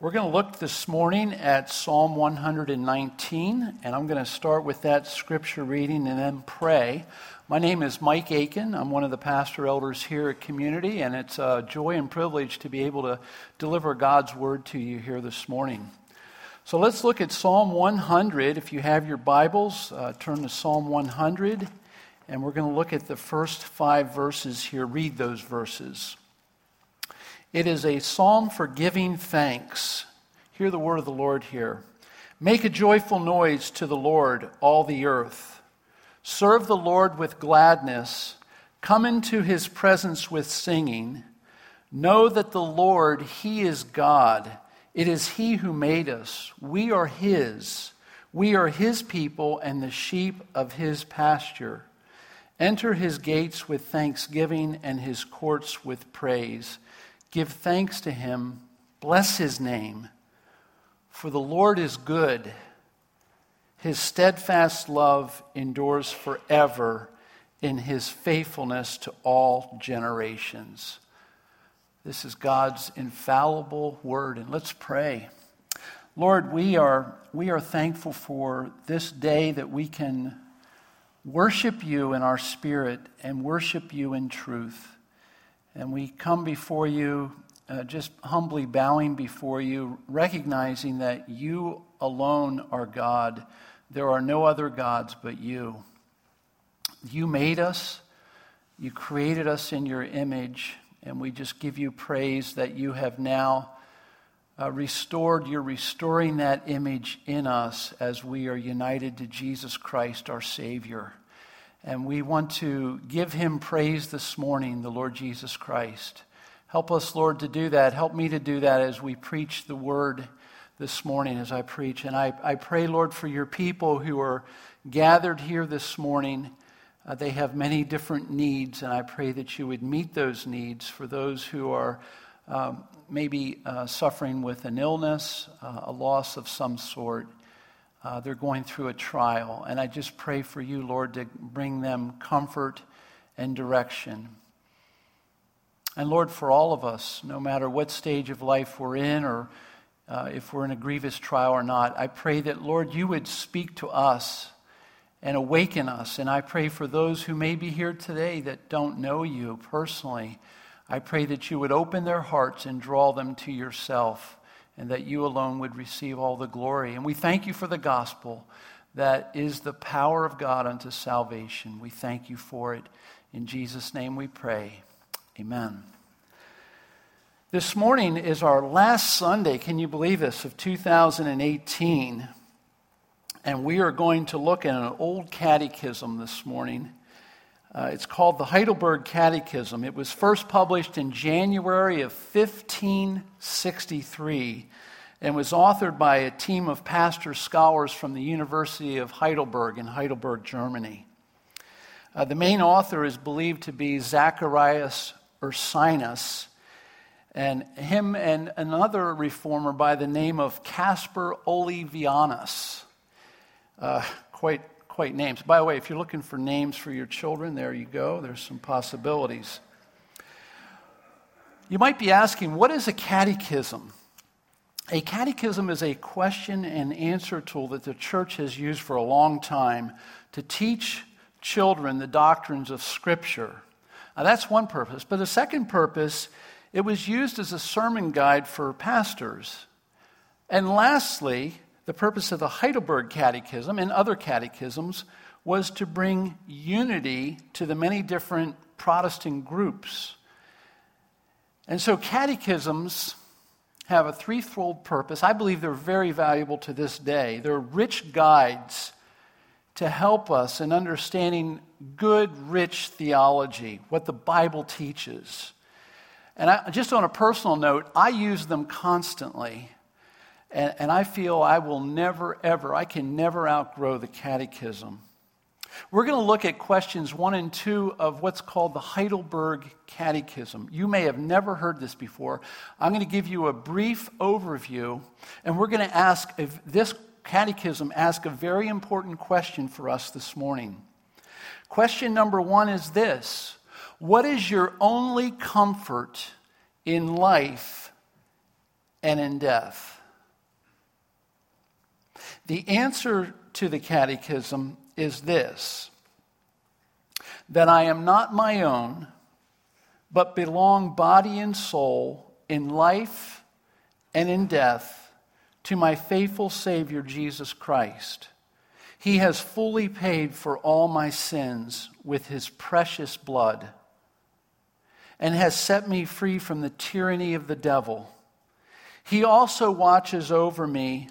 We're going to look this morning at Psalm 119, and I'm going to start with that scripture reading and then pray. My name is Mike Aiken. I'm one of the pastor elders here at Community, and it's a joy and privilege to be able to deliver God's word to you here this morning. So let's look at Psalm 100. If you have your Bibles, uh, turn to Psalm 100, and we're going to look at the first five verses here. Read those verses. It is a psalm for giving thanks. Hear the word of the Lord here. Make a joyful noise to the Lord, all the earth. Serve the Lord with gladness. Come into his presence with singing. Know that the Lord, he is God. It is he who made us. We are his. We are his people and the sheep of his pasture. Enter his gates with thanksgiving and his courts with praise. Give thanks to him, bless his name, for the Lord is good. His steadfast love endures forever in his faithfulness to all generations. This is God's infallible word. And let's pray. Lord, we are, we are thankful for this day that we can worship you in our spirit and worship you in truth. And we come before you uh, just humbly bowing before you, recognizing that you alone are God. There are no other gods but you. You made us, you created us in your image, and we just give you praise that you have now uh, restored, you're restoring that image in us as we are united to Jesus Christ, our Savior. And we want to give him praise this morning, the Lord Jesus Christ. Help us, Lord, to do that. Help me to do that as we preach the word this morning, as I preach. And I, I pray, Lord, for your people who are gathered here this morning. Uh, they have many different needs, and I pray that you would meet those needs for those who are um, maybe uh, suffering with an illness, uh, a loss of some sort. Uh, they're going through a trial. And I just pray for you, Lord, to bring them comfort and direction. And Lord, for all of us, no matter what stage of life we're in or uh, if we're in a grievous trial or not, I pray that, Lord, you would speak to us and awaken us. And I pray for those who may be here today that don't know you personally. I pray that you would open their hearts and draw them to yourself and that you alone would receive all the glory. And we thank you for the gospel that is the power of God unto salvation. We thank you for it. In Jesus' name we pray. Amen. This morning is our last Sunday, can you believe this, of 2018. And we are going to look at an old catechism this morning. Uh, it's called the Heidelberg Catechism. It was first published in January of 1563 and was authored by a team of pastor scholars from the University of Heidelberg in Heidelberg, Germany. Uh, the main author is believed to be Zacharias Ursinus, and him and another reformer by the name of Caspar Olevianus. Uh, quite quite names. By the way, if you're looking for names for your children, there you go. There's some possibilities. You might be asking, what is a catechism? A catechism is a question and answer tool that the church has used for a long time to teach children the doctrines of Scripture. Now, that's one purpose. But the second purpose, it was used as a sermon guide for pastors. And lastly, the purpose of the Heidelberg Catechism and other catechisms was to bring unity to the many different Protestant groups. And so, catechisms have a threefold purpose. I believe they're very valuable to this day. They're rich guides to help us in understanding good, rich theology, what the Bible teaches. And I, just on a personal note, I use them constantly and, and I feel I will never, ever, I can never outgrow the catechism. We're going to look at questions one and two of what's called the Heidelberg Catechism. You may have never heard this before. I'm going to give you a brief overview, and we're going to ask if this catechism ask a very important question for us this morning. Question number one is this What is your only comfort in life and in death? The answer to the catechism is this that I am not my own, but belong body and soul in life and in death to my faithful Savior Jesus Christ. He has fully paid for all my sins with his precious blood and has set me free from the tyranny of the devil. He also watches over me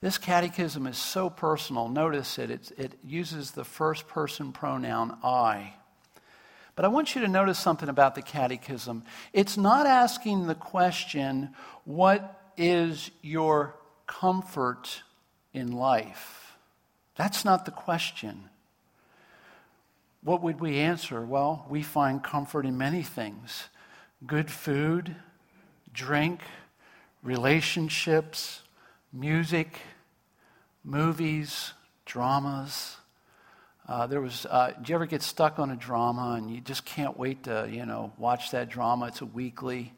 This catechism is so personal. Notice it, it, it uses the first person pronoun I. But I want you to notice something about the catechism. It's not asking the question, What is your comfort in life? That's not the question. What would we answer? Well, we find comfort in many things good food, drink, relationships, music, movies, dramas. Uh, there was, uh, do you ever get stuck on a drama and you just can't wait to, you know, watch that drama? It's a weekly.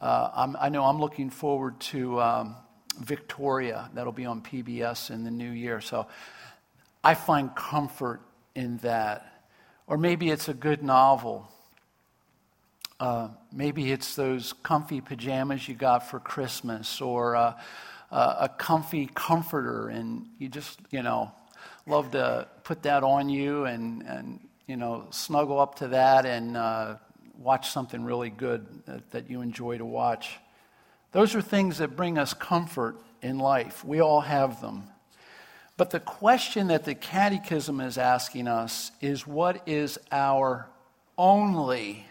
Uh, i know I'm looking forward to um, Victoria. That'll be on PBS in the new year. So I find comfort in that. Or maybe it's a good novel. Uh, maybe it's those comfy pajamas you got for Christmas, or uh, a comfy comforter, and you just, you know, love to put that on you and, and you know, snuggle up to that and uh, watch something really good that, that you enjoy to watch. Those are things that bring us comfort in life. We all have them. But the question that the Catechism is asking us is what is our only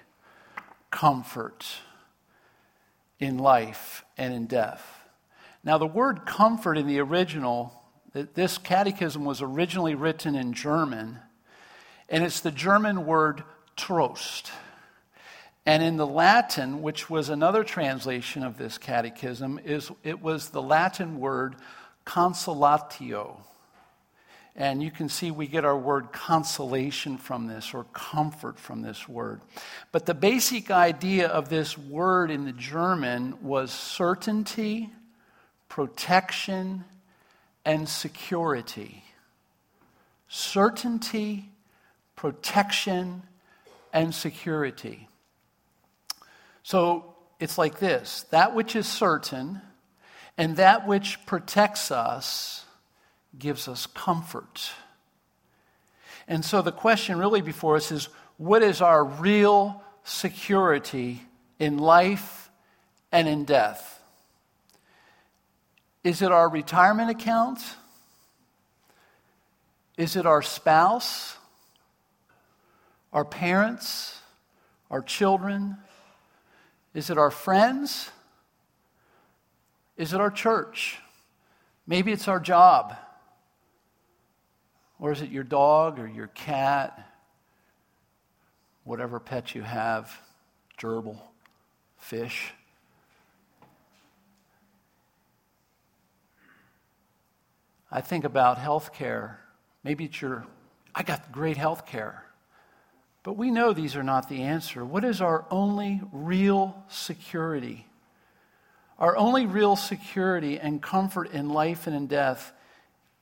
comfort in life and in death? Now, the word comfort in the original, this catechism was originally written in German, and it's the German word trost. And in the Latin, which was another translation of this catechism, is it was the Latin word consolatio. And you can see we get our word consolation from this or comfort from this word. But the basic idea of this word in the German was certainty protection, and security. Certainty, protection, and security. So it's like this that which is certain and that which protects us gives us comfort. And so the question really before us is what is our real security in life and in death? Is it our retirement account? Is it our spouse? Our parents? Our children? Is it our friends? Is it our church? Maybe it's our job. Or is it your dog or your cat? Whatever pet you have, gerbil, fish. I think about health care. Maybe it's your, I got great health care. But we know these are not the answer. What is our only real security? Our only real security and comfort in life and in death,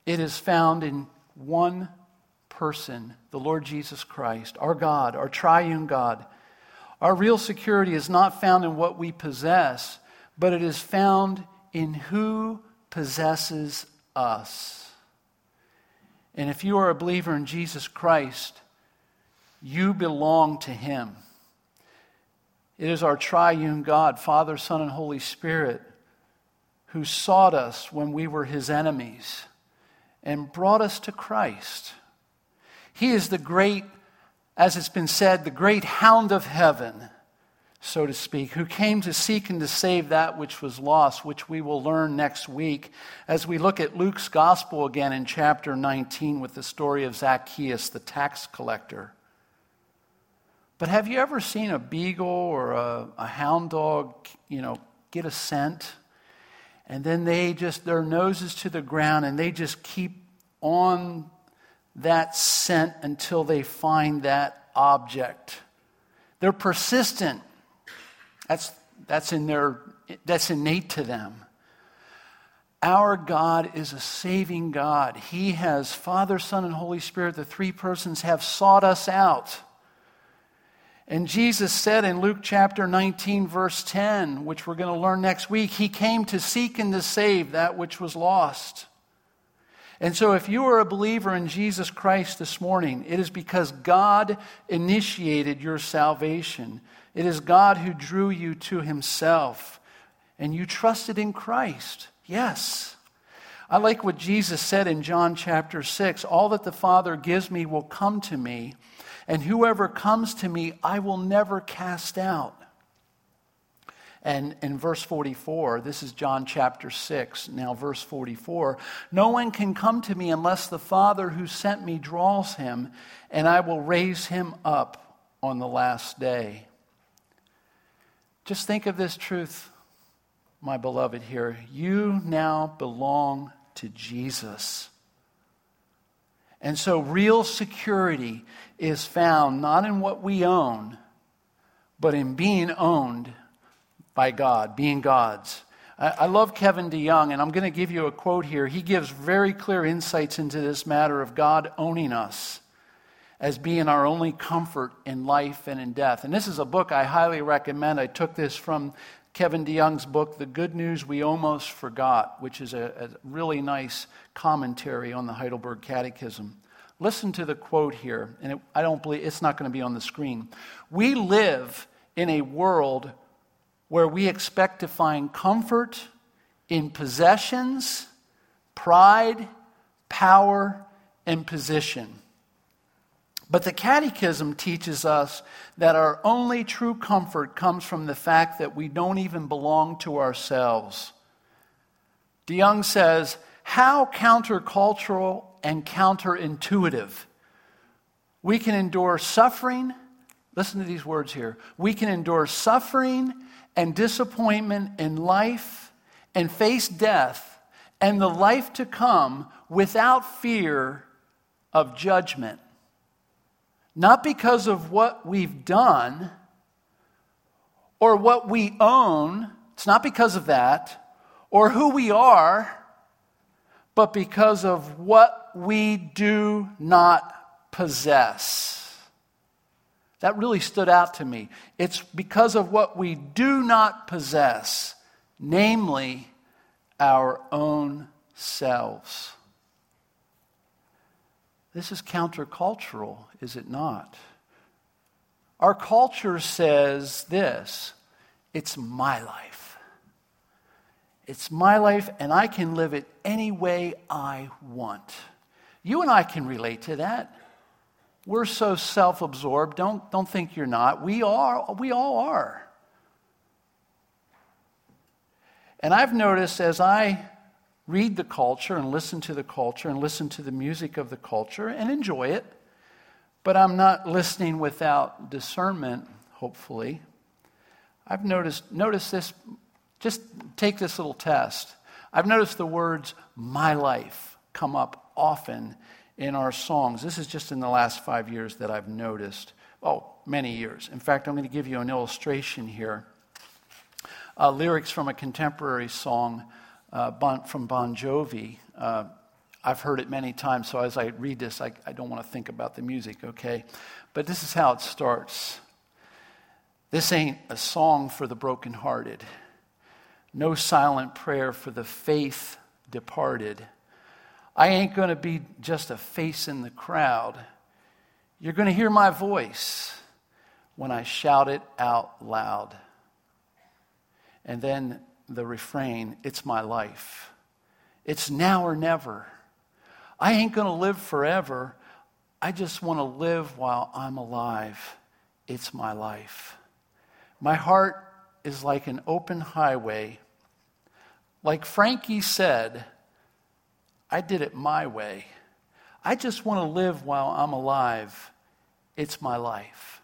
it is found in one person, the Lord Jesus Christ, our God, our triune God. Our real security is not found in what we possess, but it is found in who possesses us. And if you are a believer in Jesus Christ, you belong to Him. It is our triune God, Father, Son, and Holy Spirit, who sought us when we were His enemies and brought us to Christ. He is the great, as it's been said, the great hound of heaven, so to speak, who came to seek and to save that which was lost, which we will learn next week as we look at Luke's gospel again in chapter 19 with the story of Zacchaeus, the tax collector. But have you ever seen a beagle or a, a hound dog, you know, get a scent? And then they just, their noses to the ground, and they just keep on that scent until they find that object. They're persistent. That's, that's, in their, that's innate to them. Our God is a saving God. He has Father, Son, and Holy Spirit, the three persons, have sought us out. And Jesus said in Luke chapter 19, verse 10, which we're going to learn next week, He came to seek and to save that which was lost. And so, if you are a believer in Jesus Christ this morning, it is because God initiated your salvation. It is God who drew you to himself, and you trusted in Christ. Yes. I like what Jesus said in John chapter 6 All that the Father gives me will come to me, and whoever comes to me, I will never cast out. And in verse 44, this is John chapter 6, now verse 44 No one can come to me unless the Father who sent me draws him, and I will raise him up on the last day. Just think of this truth, my beloved, here. You now belong to Jesus. And so, real security is found not in what we own, but in being owned by God, being God's. I, love Kevin DeYoung, and I'm going to give you a quote here. He gives very clear insights into this matter of God owning us as being our only comfort in life and in death. And this is a book I highly recommend. I took this from Kevin DeYoung's book, The Good News We Almost Forgot, which is a, a really nice commentary on the Heidelberg Catechism. Listen to the quote here, and it, I don't believe it's not going to be on the screen. We live in a world where we expect to find comfort in possessions, pride, power, and position. But the Catechism teaches us that our only true comfort comes from the fact that we don't even belong to ourselves. DeYoung says, How countercultural and counterintuitive. We can endure suffering. Listen to these words here. We can endure suffering and disappointment in life and face death and the life to come without fear of judgment. Not because of what we've done or what we own, it's not because of that, or who we are, but because of what we do not possess. That really stood out to me. It's because of what we do not possess, namely our own selves. This is countercultural, is it not? Our culture says this it's my life. It's my life, and I can live it any way I want. You and I can relate to that. We're so self absorbed. Don't, don't think you're not. We are. We all are. And I've noticed as I read the culture and listen to the culture and listen to the music of the culture and enjoy it. But I'm not listening without discernment, hopefully. I've noticed, notice this, just take this little test. I've noticed the words my life come up often in our songs. This is just in the last five years that I've noticed. Oh, many years. In fact, I'm going to give you an illustration here. Uh, lyrics from a contemporary song uh, bon, from Bon Jovi. Uh, I've heard it many times, so as I read this, I, I don't want to think about the music, okay? But this is how it starts. This ain't a song for the brokenhearted, no silent prayer for the faith departed. I ain't going to be just a face in the crowd. You're going to hear my voice when I shout it out loud. And then the refrain, it's my life. It's now or never. I ain't going to live forever. I just want to live while I'm alive. It's my life. My heart is like an open highway. Like Frankie said, I did it my way. I just want to live while I'm alive. It's my life.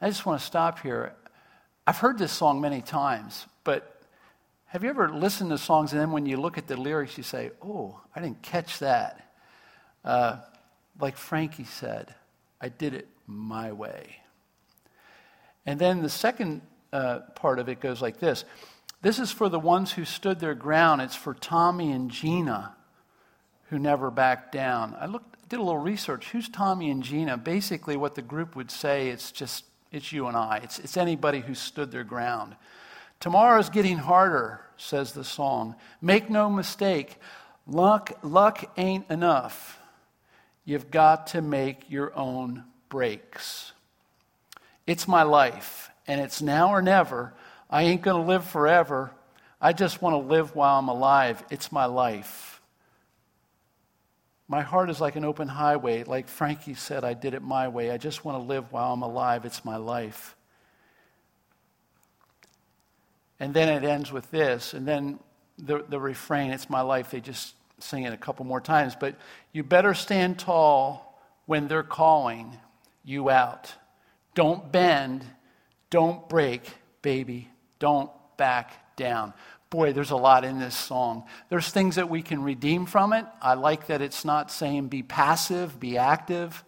I just want to stop here. I've heard this song many times, but have you ever listened to songs and then when you look at the lyrics, you say, Oh, I didn't catch that? Uh, like Frankie said, I did it my way. And then the second uh, part of it goes like this This is for the ones who stood their ground. It's for Tommy and Gina who never backed down. I looked, did a little research. Who's Tommy and Gina? Basically, what the group would say, it's just, it's you and I. It's, it's anybody who stood their ground. Tomorrow's getting harder, says the song. Make no mistake, luck, luck ain't enough. You've got to make your own breaks. It's my life, and it's now or never. I ain't going to live forever. I just want to live while I'm alive. It's my life. My heart is like an open highway. Like Frankie said, I did it my way. I just want to live while I'm alive. It's my life. And then it ends with this, and then the, the refrain, It's my life. They just sing it a couple more times. But you better stand tall when they're calling you out. Don't bend. Don't break, baby. Don't back down. Boy, there's a lot in this song. There's things that we can redeem from it. I like that it's not saying be passive, be active.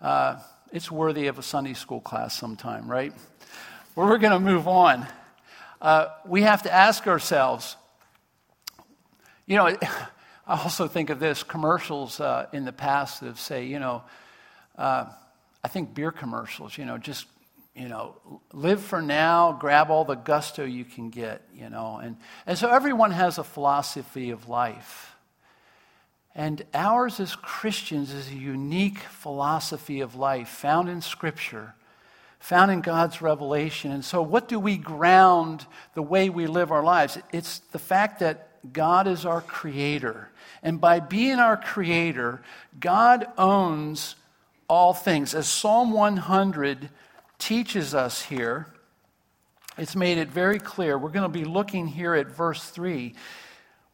Uh, it's worthy of a Sunday school class sometime, right? Well, we're going to move on. Uh, we have to ask ourselves, you know, I also think of this commercials uh, in the past that say, you know, uh, I think beer commercials, you know, just, you know, live for now, grab all the gusto you can get, you know. And, and so everyone has a philosophy of life. And ours as Christians is a unique philosophy of life found in Scripture, found in God's revelation. And so, what do we ground the way we live our lives? It's the fact that God is our creator. And by being our creator, God owns all things. As Psalm 100 teaches us here, it's made it very clear. We're going to be looking here at verse 3.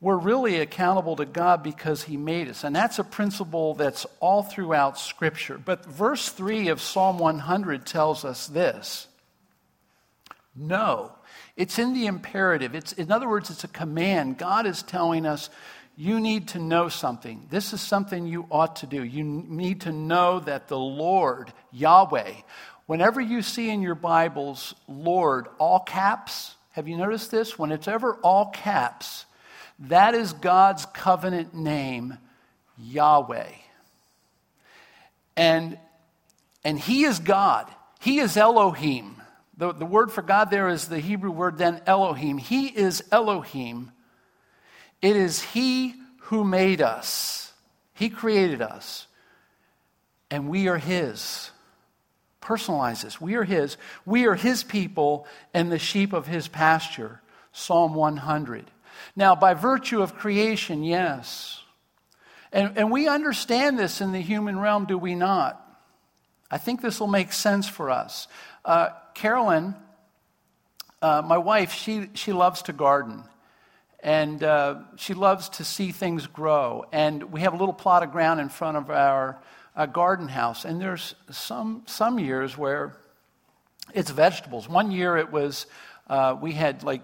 We're really accountable to God because He made us. And that's a principle that's all throughout Scripture. But verse 3 of Psalm 100 tells us this No. It's in the imperative. It's, in other words, it's a command. God is telling us, you need to know something. This is something you ought to do. You need to know that the Lord, Yahweh, whenever you see in your Bibles, Lord, all caps, have you noticed this? When it's ever all caps, that is God's covenant name, Yahweh. And, and He is God, He is Elohim. The, the word for God there is the Hebrew word then Elohim. He is Elohim. It is He who made us, He created us, and we are His. Personalize this. We are His. We are His people and the sheep of His pasture. Psalm 100. Now, by virtue of creation, yes. And, and we understand this in the human realm, do we not? I think this will make sense for us. Uh, Carolyn, uh, my wife, she, she loves to garden. And uh, she loves to see things grow. And we have a little plot of ground in front of our uh, garden house. And there's some, some years where it's vegetables. One year it was, uh, we had like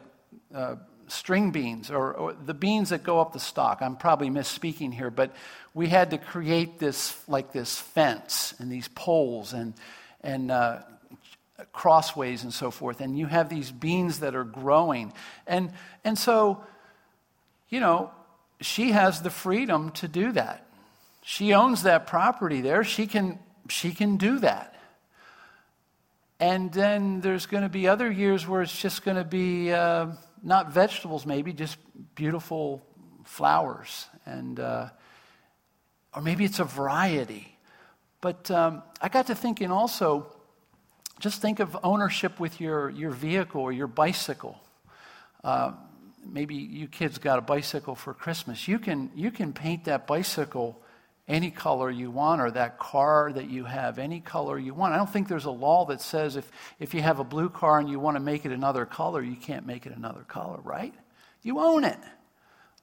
uh, string beans or, or, the beans that go up the stalk. I'm probably misspeaking here, but we had to create this, like this fence and these poles and, and uh, crossways and so forth. And you have these beans that are growing. And, and so, you know, she has the freedom to do that. She owns that property there. She can, she can do that. And then there's going to be other years where it's just going to be uh, not vegetables, maybe, just beautiful flowers. And, uh, or maybe it's a variety. But um, I got to thinking also, just think of ownership with your, your vehicle or your bicycle. Uh, maybe you kids got a bicycle for Christmas. You can, you can paint that bicycle any color you want, or that car that you have, any color you want. I don't think there's a law that says if, if you have a blue car and you want to make it another color, you can't make it another color, right? You own it.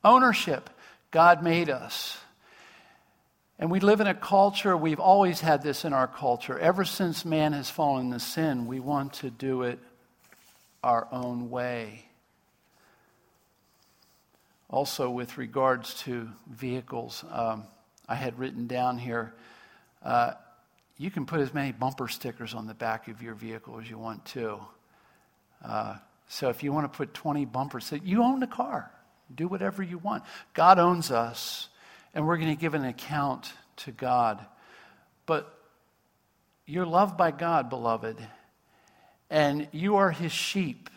Ownership. God made us. And we live in a culture, we've always had this in our culture. Ever since man has fallen into sin, we want to do it our own way. Also, with regards to vehicles, um, I had written down here uh, you can put as many bumper stickers on the back of your vehicle as you want to. Uh, so if you want to put 20 bumpers, you own the car. Do whatever you want. God owns us, and we're going to give an account to God. But you're loved by God, beloved, and you are his sheep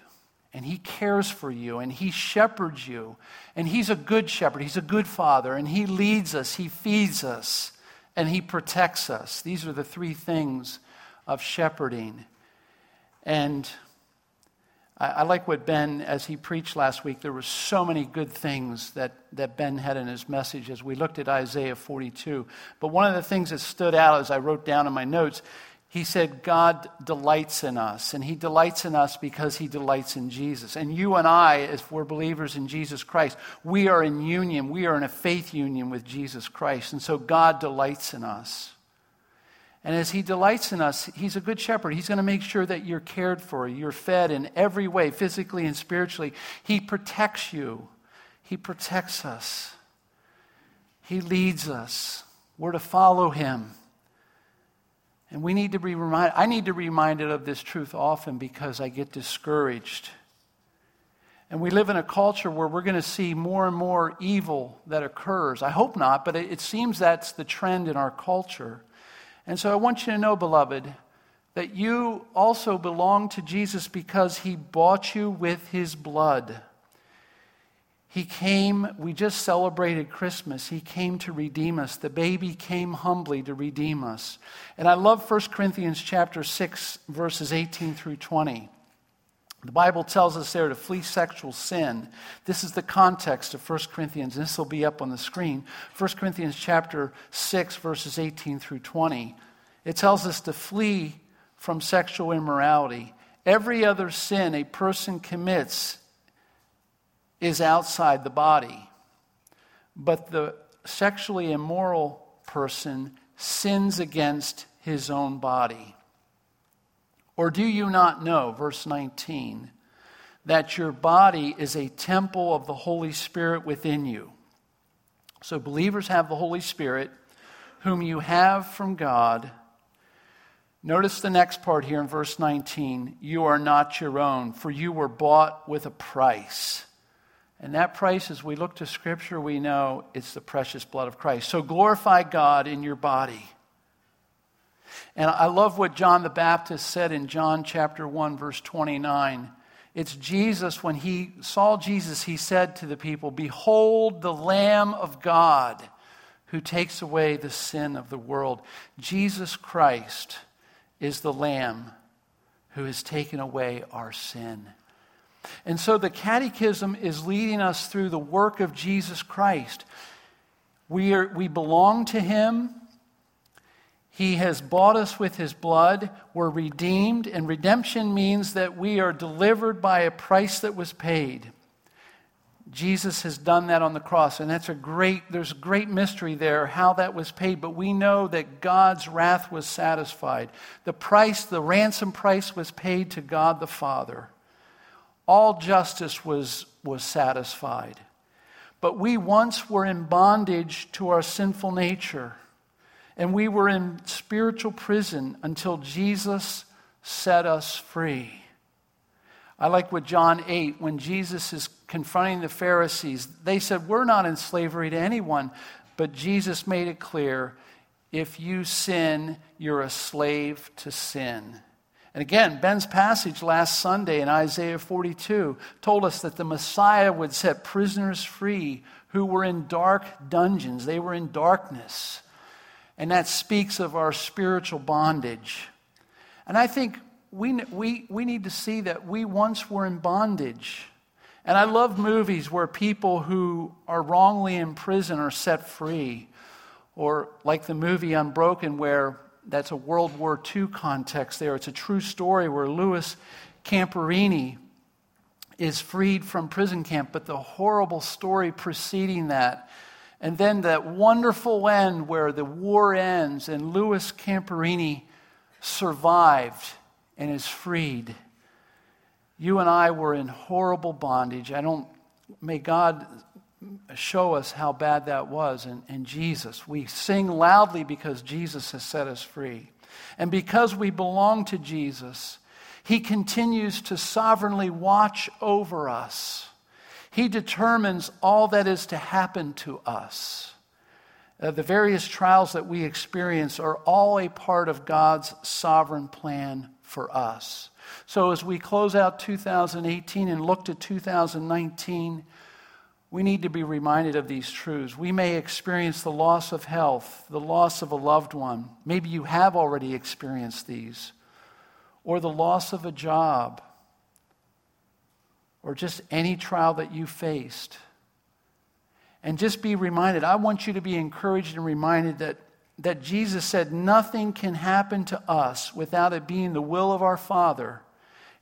and he cares for you and he shepherds you and he's a good shepherd he's a good father and he leads us he feeds us and he protects us. These are the three things of shepherding. And I, I, like what ben as he preached last week there were so many good things that, that ben had in his message as we looked at isaiah 42 but one of the things that stood out as i wrote down in my notes he said, God delights in us, and He delights in us because He delights in Jesus. And you and I, as we're believers in Jesus Christ, we are in union. We are in a faith union with Jesus Christ. And so God delights in us. And as He delights in us, He's a good shepherd. He's going to make sure that you're cared for, you're fed in every way, physically and spiritually. He protects you, He protects us, He leads us. We're to follow Him. And we need to be reminded, I need to be reminded of this truth often because I get discouraged. And we live in a culture where we're going to see more and more evil that occurs. I hope not, but it, it seems that's the trend in our culture. And so I want you to know, beloved, that you also belong to Jesus because he bought you with his blood. He came, we just celebrated Christmas. He came to redeem us. The baby came humbly to redeem us. And I love 1 Corinthians chapter 6 verses 18 through 20. The Bible tells us there to flee sexual sin. This is the context of 1 Corinthians. This will be up on the screen. 1 Corinthians chapter 6 verses 18 through 20. It tells us to flee from sexual immorality. Every other sin a person commits is outside the body. But the sexually immoral person sins against his own body. Or do you not know, verse 19, that your body is a temple of the Holy Spirit within you? So believers have the Holy Spirit, whom you have from God. Notice the next part here in verse 19. You are not your own, for you were bought with a price. And that price, as we look to Scripture, we know it's the precious blood of Christ. So glorify God in your body. And I love what John the Baptist said in John chapter 1, verse 29. It's Jesus, when he saw Jesus, he said to the people, Behold the Lamb of God who takes away the sin of the world. Jesus Christ is the Lamb who has taken away our sin. And so the catechism is leading us through the work of Jesus Christ. We, are, we belong to Him. He has bought us with His blood. We're redeemed, and redemption means that we are delivered by a price that was paid. Jesus has done that on the cross, and that's a great, there's a great mystery there how that was paid, but we know that God's wrath was satisfied. The price, the ransom price was paid to God the Father all justice was, was satisfied. But we once were in bondage to our sinful nature, and we were in spiritual prison until Jesus set us free. I like what John 8, when Jesus is confronting the Pharisees, they said, We're not in slavery to anyone. But Jesus made it clear if you sin, you're a slave to sin. And again, Ben's passage last Sunday in Isaiah 42 told us that the Messiah would set prisoners free who were in dark dungeons. They were in darkness. And that speaks of our spiritual bondage. And I think we, we, we need to see that we once were in bondage. And I love movies where people who are wrongly in prison are set free. Or like the movie Unbroken, where that's a World War II context there. It's a true story where Louis Zamperini is freed from prison camp, but the horrible story preceding that. And then that wonderful end where the war ends and Louis Zamperini survived and is freed. You and I were in horrible bondage. I don't, may God show us how bad that was in, in Jesus. We sing loudly because Jesus has set us free. And because we belong to Jesus, He continues to sovereignly watch over us. He determines all that is to happen to us. Uh, the various trials that we experience are all a part of God's sovereign plan for us. So, as we close out 2018 and look to 2019, we need to be reminded of these truths. We may experience the loss of health, the loss of a loved one. Maybe you have already experienced these, or the loss of a job, or just any trial that you faced. And just be reminded, I want you to be encouraged and reminded that, that Jesus said, Nothing can happen to us without it being the will of our Father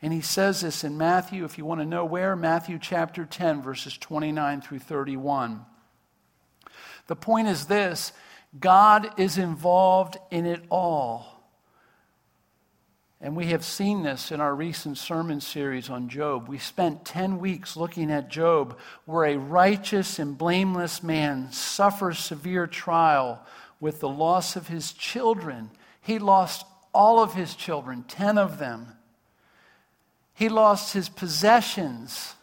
and he says this in Matthew, if you want to know where, Matthew chapter 10, verses 29 through 31. The point is this God is involved in it all. And we have seen this in our recent sermon series on Job. We spent 10 weeks looking at Job, where a righteous and blameless man suffers severe trial with the loss of his children. He lost all of his children, 10 of them. He lost his possessions,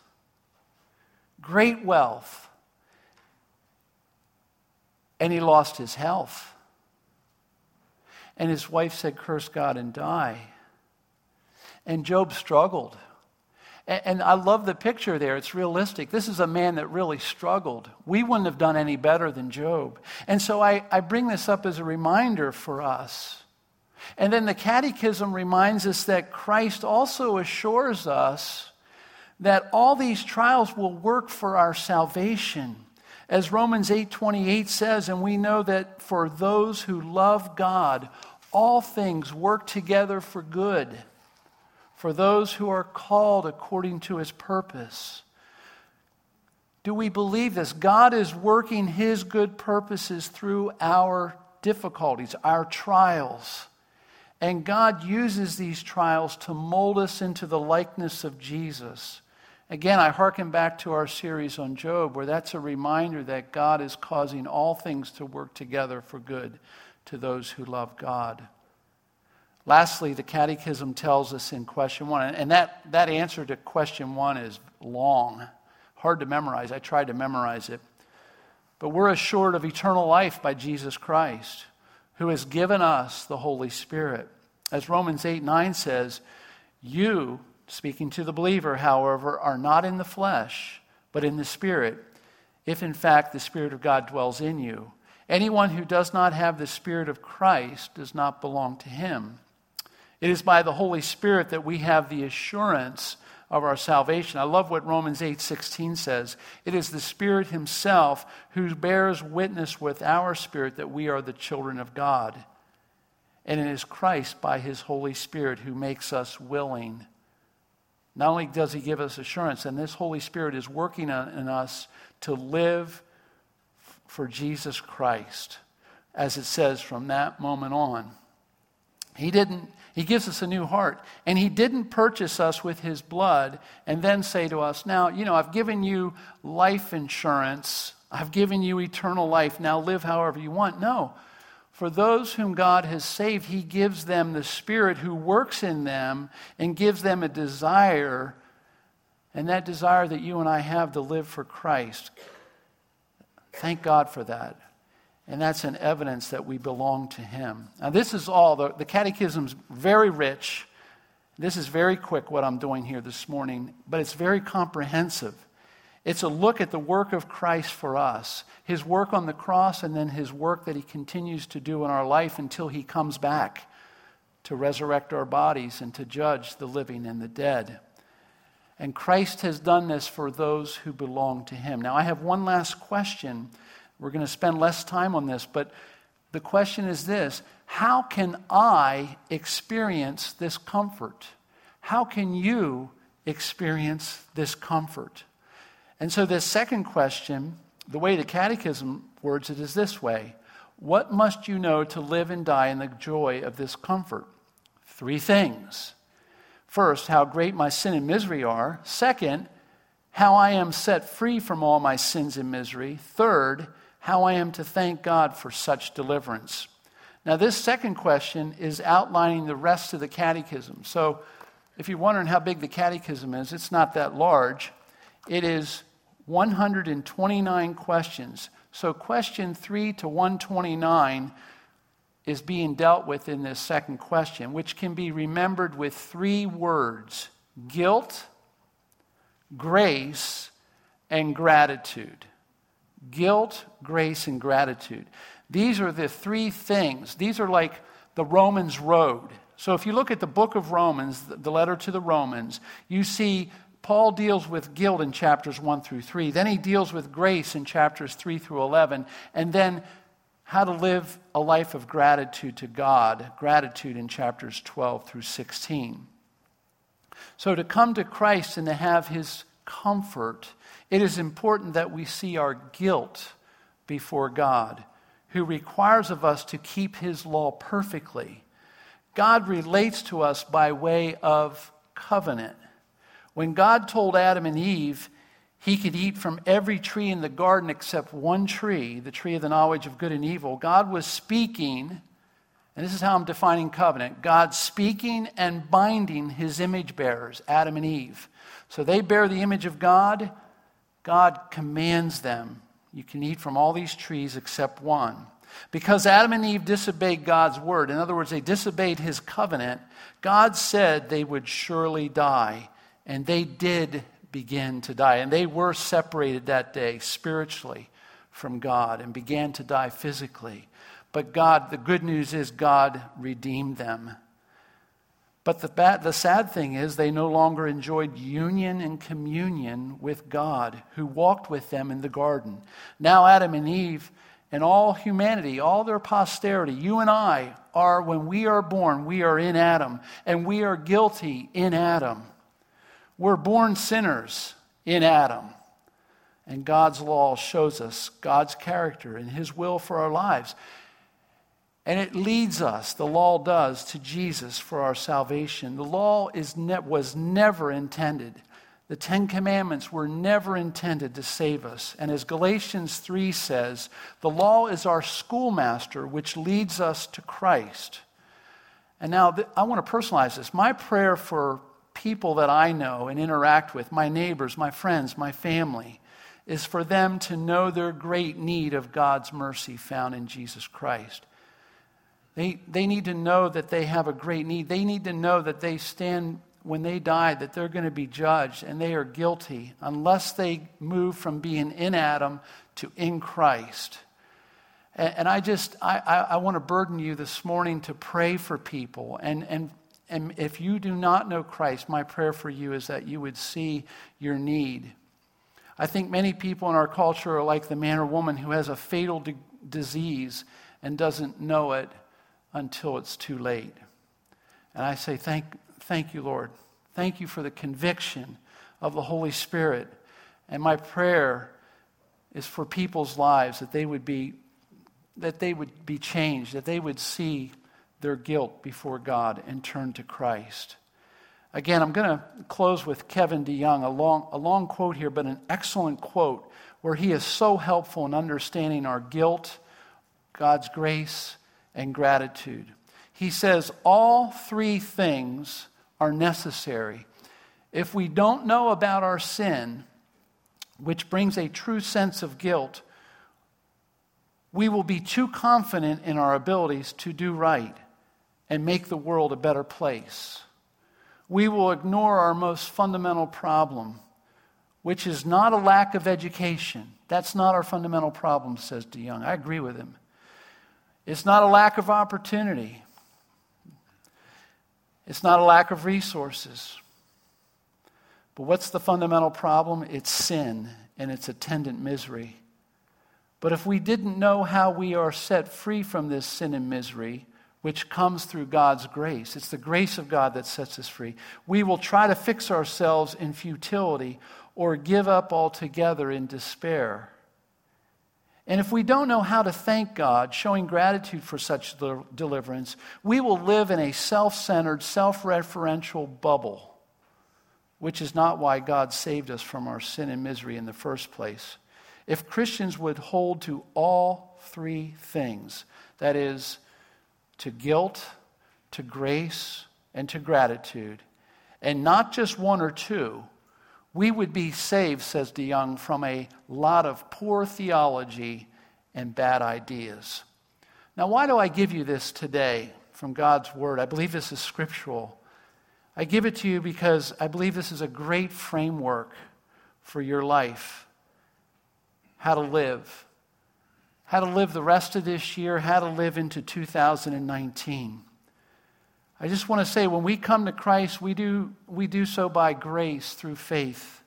great wealth, and he lost his health. And his wife said, Curse God and die. And Job struggled. And I love the picture there. It's realistic. This is a man that really struggled. We wouldn't have done any better than Job. And so I, I bring this up as a reminder for us and then the Catechism reminds us that Christ also assures us that all these trials will work for our salvation. As Romans 8:28 says, and we know that for those who love God, all things work together for good, for those who are called according to his purpose. Do we believe this? God is working his good purposes through our difficulties, our trials. And God uses these trials to mold us into the likeness of Jesus. Again, I hearken back to our series on Job, where that's a reminder that God is causing all things to work together for good to those who love God. Lastly, the Catechism tells us in question one, and that, that answer to question one is long, hard to memorize. I tried to memorize it. But we're assured of eternal life by Jesus Christ who has given us the Holy Spirit. As Romans 8 9 says, You, speaking to the believer, however, are not in the flesh, but in the Spirit, if in fact the Spirit of God dwells in you. Anyone who does not have the Spirit of Christ does not belong to him. It is by the Holy Spirit that we have the assurance of our salvation. I love what Romans 8:16 says. It is the Spirit himself who bears witness with our spirit that we are the children of God. And it is Christ by his Holy Spirit who makes us willing. Not only does he give us assurance, and this Holy Spirit is working in us to live for Jesus Christ, as it says from that moment on. He didn't he gives us a new heart. And He didn't purchase us with His blood and then say to us, Now, you know, I've given you life insurance, I've given you eternal life, now live however you want. No. For those whom God has saved, He gives them the Spirit who works in them and gives them a desire, and that desire that you and I have to live for Christ. Thank God for that. And that's an evidence that we belong to Him. Now, this is all, the, the catechism's very rich. This is very quick what I'm doing here this morning, but it's very comprehensive. It's a look at the work of Christ for us, His work on the cross, and then His work that He continues to do in our life until He comes back to resurrect our bodies and to judge the living and the dead. And Christ has done this for those who belong to Him. Now, I have one last question we're going to spend less time on this, but The question is this How can I experience this comfort? How can you experience this comfort? And so, this second question, the way the Catechism words it is this way What must you know to live and die in the joy of this comfort? Three things. First, how great my sin and misery are. Second, how I am set free from all my sins and misery. Third, how I am to thank God for such deliverance. Now, this second question is outlining the rest of the catechism. So, if you're wondering how big the catechism is, it's not that large. It is 129 questions. So, question 3 to 129 is being dealt with in this second question, which can be remembered with three words guilt, grace, and gratitude. Guilt, grace, and gratitude. These are the three things. These are like the Romans road. So if you look at the book of Romans, the letter to the Romans, you see Paul deals with guilt in chapters 1 through 3. Then he deals with grace in chapters 3 through 11. And then how to live a life of gratitude to God, gratitude in chapters 12 through 16. So, to come to Christ and to have his comfort, it is important that we see our guilt before God, who requires of us to keep his law perfectly. God relates to us by way of covenant. When God told Adam and Eve he could eat from every tree in the garden except one tree, the tree of the knowledge of good and evil, God was speaking and this is how I'm defining covenant God speaking and binding his image bearers, Adam and Eve. So they bear the image of God. God commands them you can eat from all these trees except one. Because Adam and Eve disobeyed God's word, in other words, they disobeyed his covenant, God said they would surely die. And they did begin to die. And they were separated that day spiritually from God and began to die physically. But God, the good news is God redeemed them. But the, bad, the sad thing is, they no longer enjoyed union and communion with God, who walked with them in the garden. Now, Adam and Eve and all humanity, all their posterity, you and I are, when we are born, we are in Adam, and we are guilty in Adam. We're born sinners in Adam. And God's law shows us God's character and His will for our lives. And it leads us, the law does, to Jesus for our salvation. The law is ne- was never intended. The Ten Commandments were never intended to save us. And as Galatians 3 says, the law is our schoolmaster which leads us to Christ. And now th- I want to personalize this. My prayer for people that I know and interact with, my neighbors, my friends, my family, is for them to know their great need of God's mercy found in Jesus Christ. They, they need to know that they have a great need. They need to know that they stand, when they die, that they're going to be judged and they are guilty unless they move from being in Adam to in Christ. And, and I just, I, I, I want to burden you this morning to pray for people. And, and, and if you do not know Christ, my prayer for you is that you would see your need. I think many people in our culture are like the man or woman who has a fatal di- disease and doesn't know it until it's too late. And I say, thank, thank you, Lord. Thank you for the conviction of the Holy Spirit. And my prayer is for people's lives that they would be that they would be changed, that they would see their guilt before God and turn to Christ. Again, I'm going to close with Kevin DeYoung, a long, a long quote here, but an excellent quote where he is so helpful in understanding our guilt, God's grace, and gratitude. He says all three things are necessary. If we don't know about our sin, which brings a true sense of guilt, we will be too confident in our abilities to do right and make the world a better place. We will ignore our most fundamental problem, which is not a lack of education. That's not our fundamental problem, says DeYoung. I agree with him. It's not a lack of opportunity. It's not a lack of resources. But what's the fundamental problem? It's sin and its attendant misery. But if we didn't know how we are set free from this sin and misery, which comes through God's grace, it's the grace of God that sets us free, we will try to fix ourselves in futility or give up altogether in despair. And if we don't know how to thank God, showing gratitude for such deliverance, we will live in a self centered, self referential bubble, which is not why God saved us from our sin and misery in the first place. If Christians would hold to all three things that is, to guilt, to grace, and to gratitude, and not just one or two, we would be saved, says DeYoung, from a lot of poor theology and bad ideas. Now, why do I give you this today from God's Word? I believe this is scriptural. I give it to you because I believe this is a great framework for your life how to live, how to live the rest of this year, how to live into 2019. I just want to say when we come to Christ, we do, we do so by grace through faith.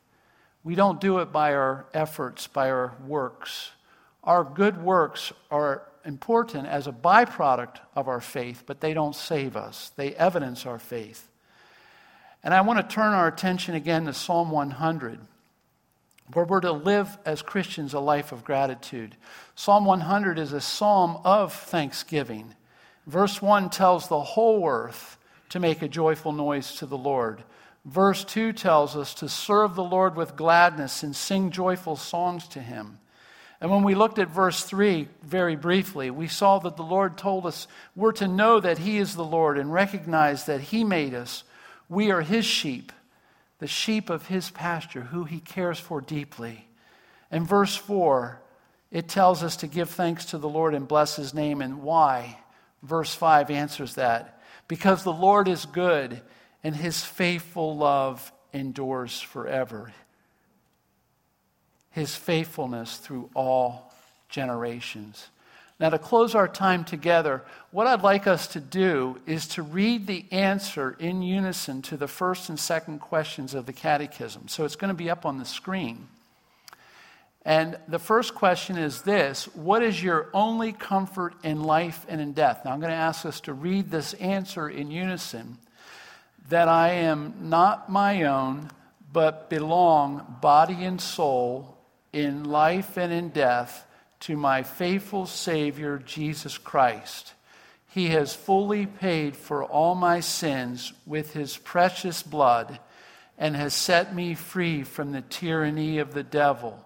We don't do it by our efforts, by our works. Our good works are important as a byproduct of our faith, but they don't save us. They evidence our faith. And I want to turn our attention again to Psalm 100 where we're to live as Christians a life of gratitude. Psalm 100 is a psalm of thanksgiving. Verse 1 tells the whole earth to make a joyful noise to the Lord. Verse 2 tells us to serve the Lord with gladness and sing joyful songs to him. And when we looked at verse 3 very briefly, we saw that the Lord told us we're to know that He is the Lord and recognize that He made us. We are His sheep the sheep of his pasture, who he cares for deeply. In verse 4, it tells us to give thanks to the Lord and bless his name. And why? Verse 5 answers that. Because the Lord is good and his faithful love endures forever. His faithfulness through all generations. Now, to close our time together, what I'd like us to do is to read the answer in unison to the first and second questions of the catechism. So it's going to be up on the screen. And the first question is this What is your only comfort in life and in death? Now, I'm going to ask us to read this answer in unison that I am not my own, but belong, body and soul, in life and in death to my faithful Savior, Jesus Christ. He has fully paid for all my sins with his precious blood and has set me free from the tyranny of the devil.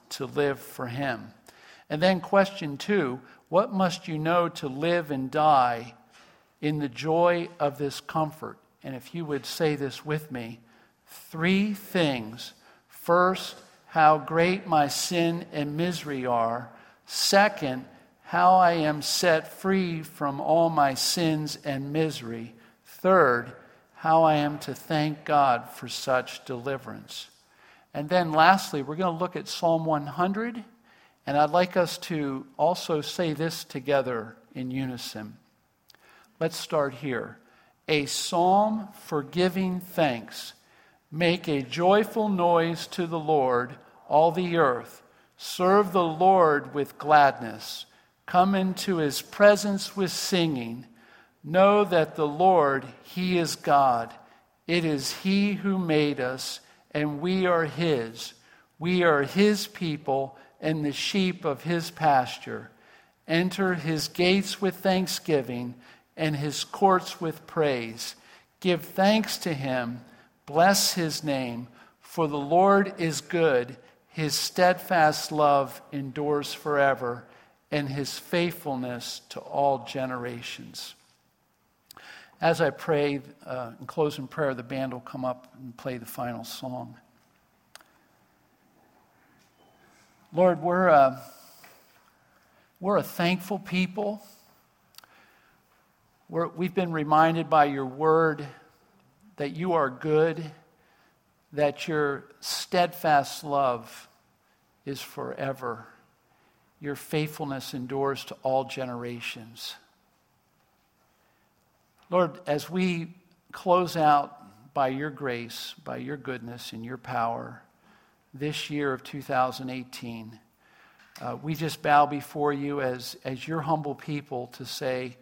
to live for him. And then, question two what must you know to live and die in the joy of this comfort? And if you would say this with me, three things. First, how great my sin and misery are. Second, how I am set free from all my sins and misery. Third, how I am to thank God for such deliverance. And then lastly, we're going to look at Psalm 100, and I'd like us to also say this together in unison. Let's start here. A psalm for giving thanks Make a joyful noise to the Lord, all the earth. Serve the Lord with gladness. Come into his presence with singing. Know that the Lord, he is God. It is he who made us, and we are his. We are his people and the sheep of his pasture. Enter his gates with thanksgiving and his courts with praise. Give thanks to him Bless his name, for the Lord is good. His steadfast love endures forever, and his faithfulness to all generations. As I pray uh, and close in prayer, the band will come up and play the final song. Lord, we're, uh, We're a thankful people. We're, we've been reminded by your word that you are good, that your steadfast love is forever. Your faithfulness endures to all generations. Lord, as we close out by your grace, by your goodness, and your power this year of 2018, uh, we just bow before you as, as your humble people to say,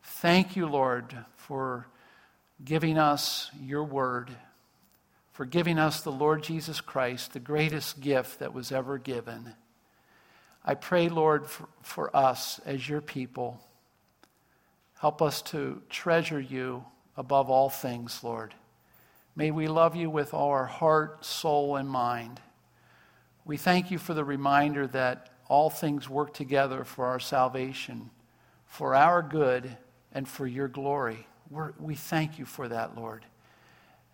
Thank you, Lord, for giving us your word, for giving us the Lord Jesus Christ, the greatest gift that was ever given. I pray, Lord, for, for us as your people. Help us to treasure you above all things, Lord. May we love you with all our heart, soul, and mind. We thank you for the reminder that all things work together for our salvation, for our good, and for your glory. We're, we thank you for that, Lord.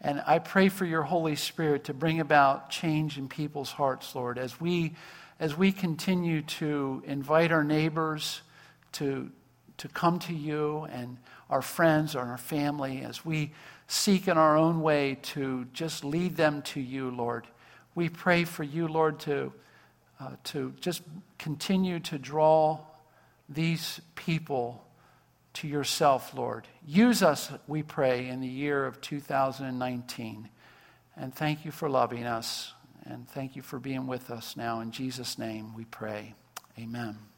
And I pray for your Holy Spirit to bring about change in people's hearts, Lord, as we, as we continue to invite our neighbors to, to come to you and our friends and our family, as we seek in our own way to just lead them to you, Lord. We pray for you, Lord, to, uh, to just continue to draw these people to yourself, Lord. Use us, we pray, in the year of 2019. And thank you for loving us. And thank you for being with us now. In Jesus' name we pray. Amen.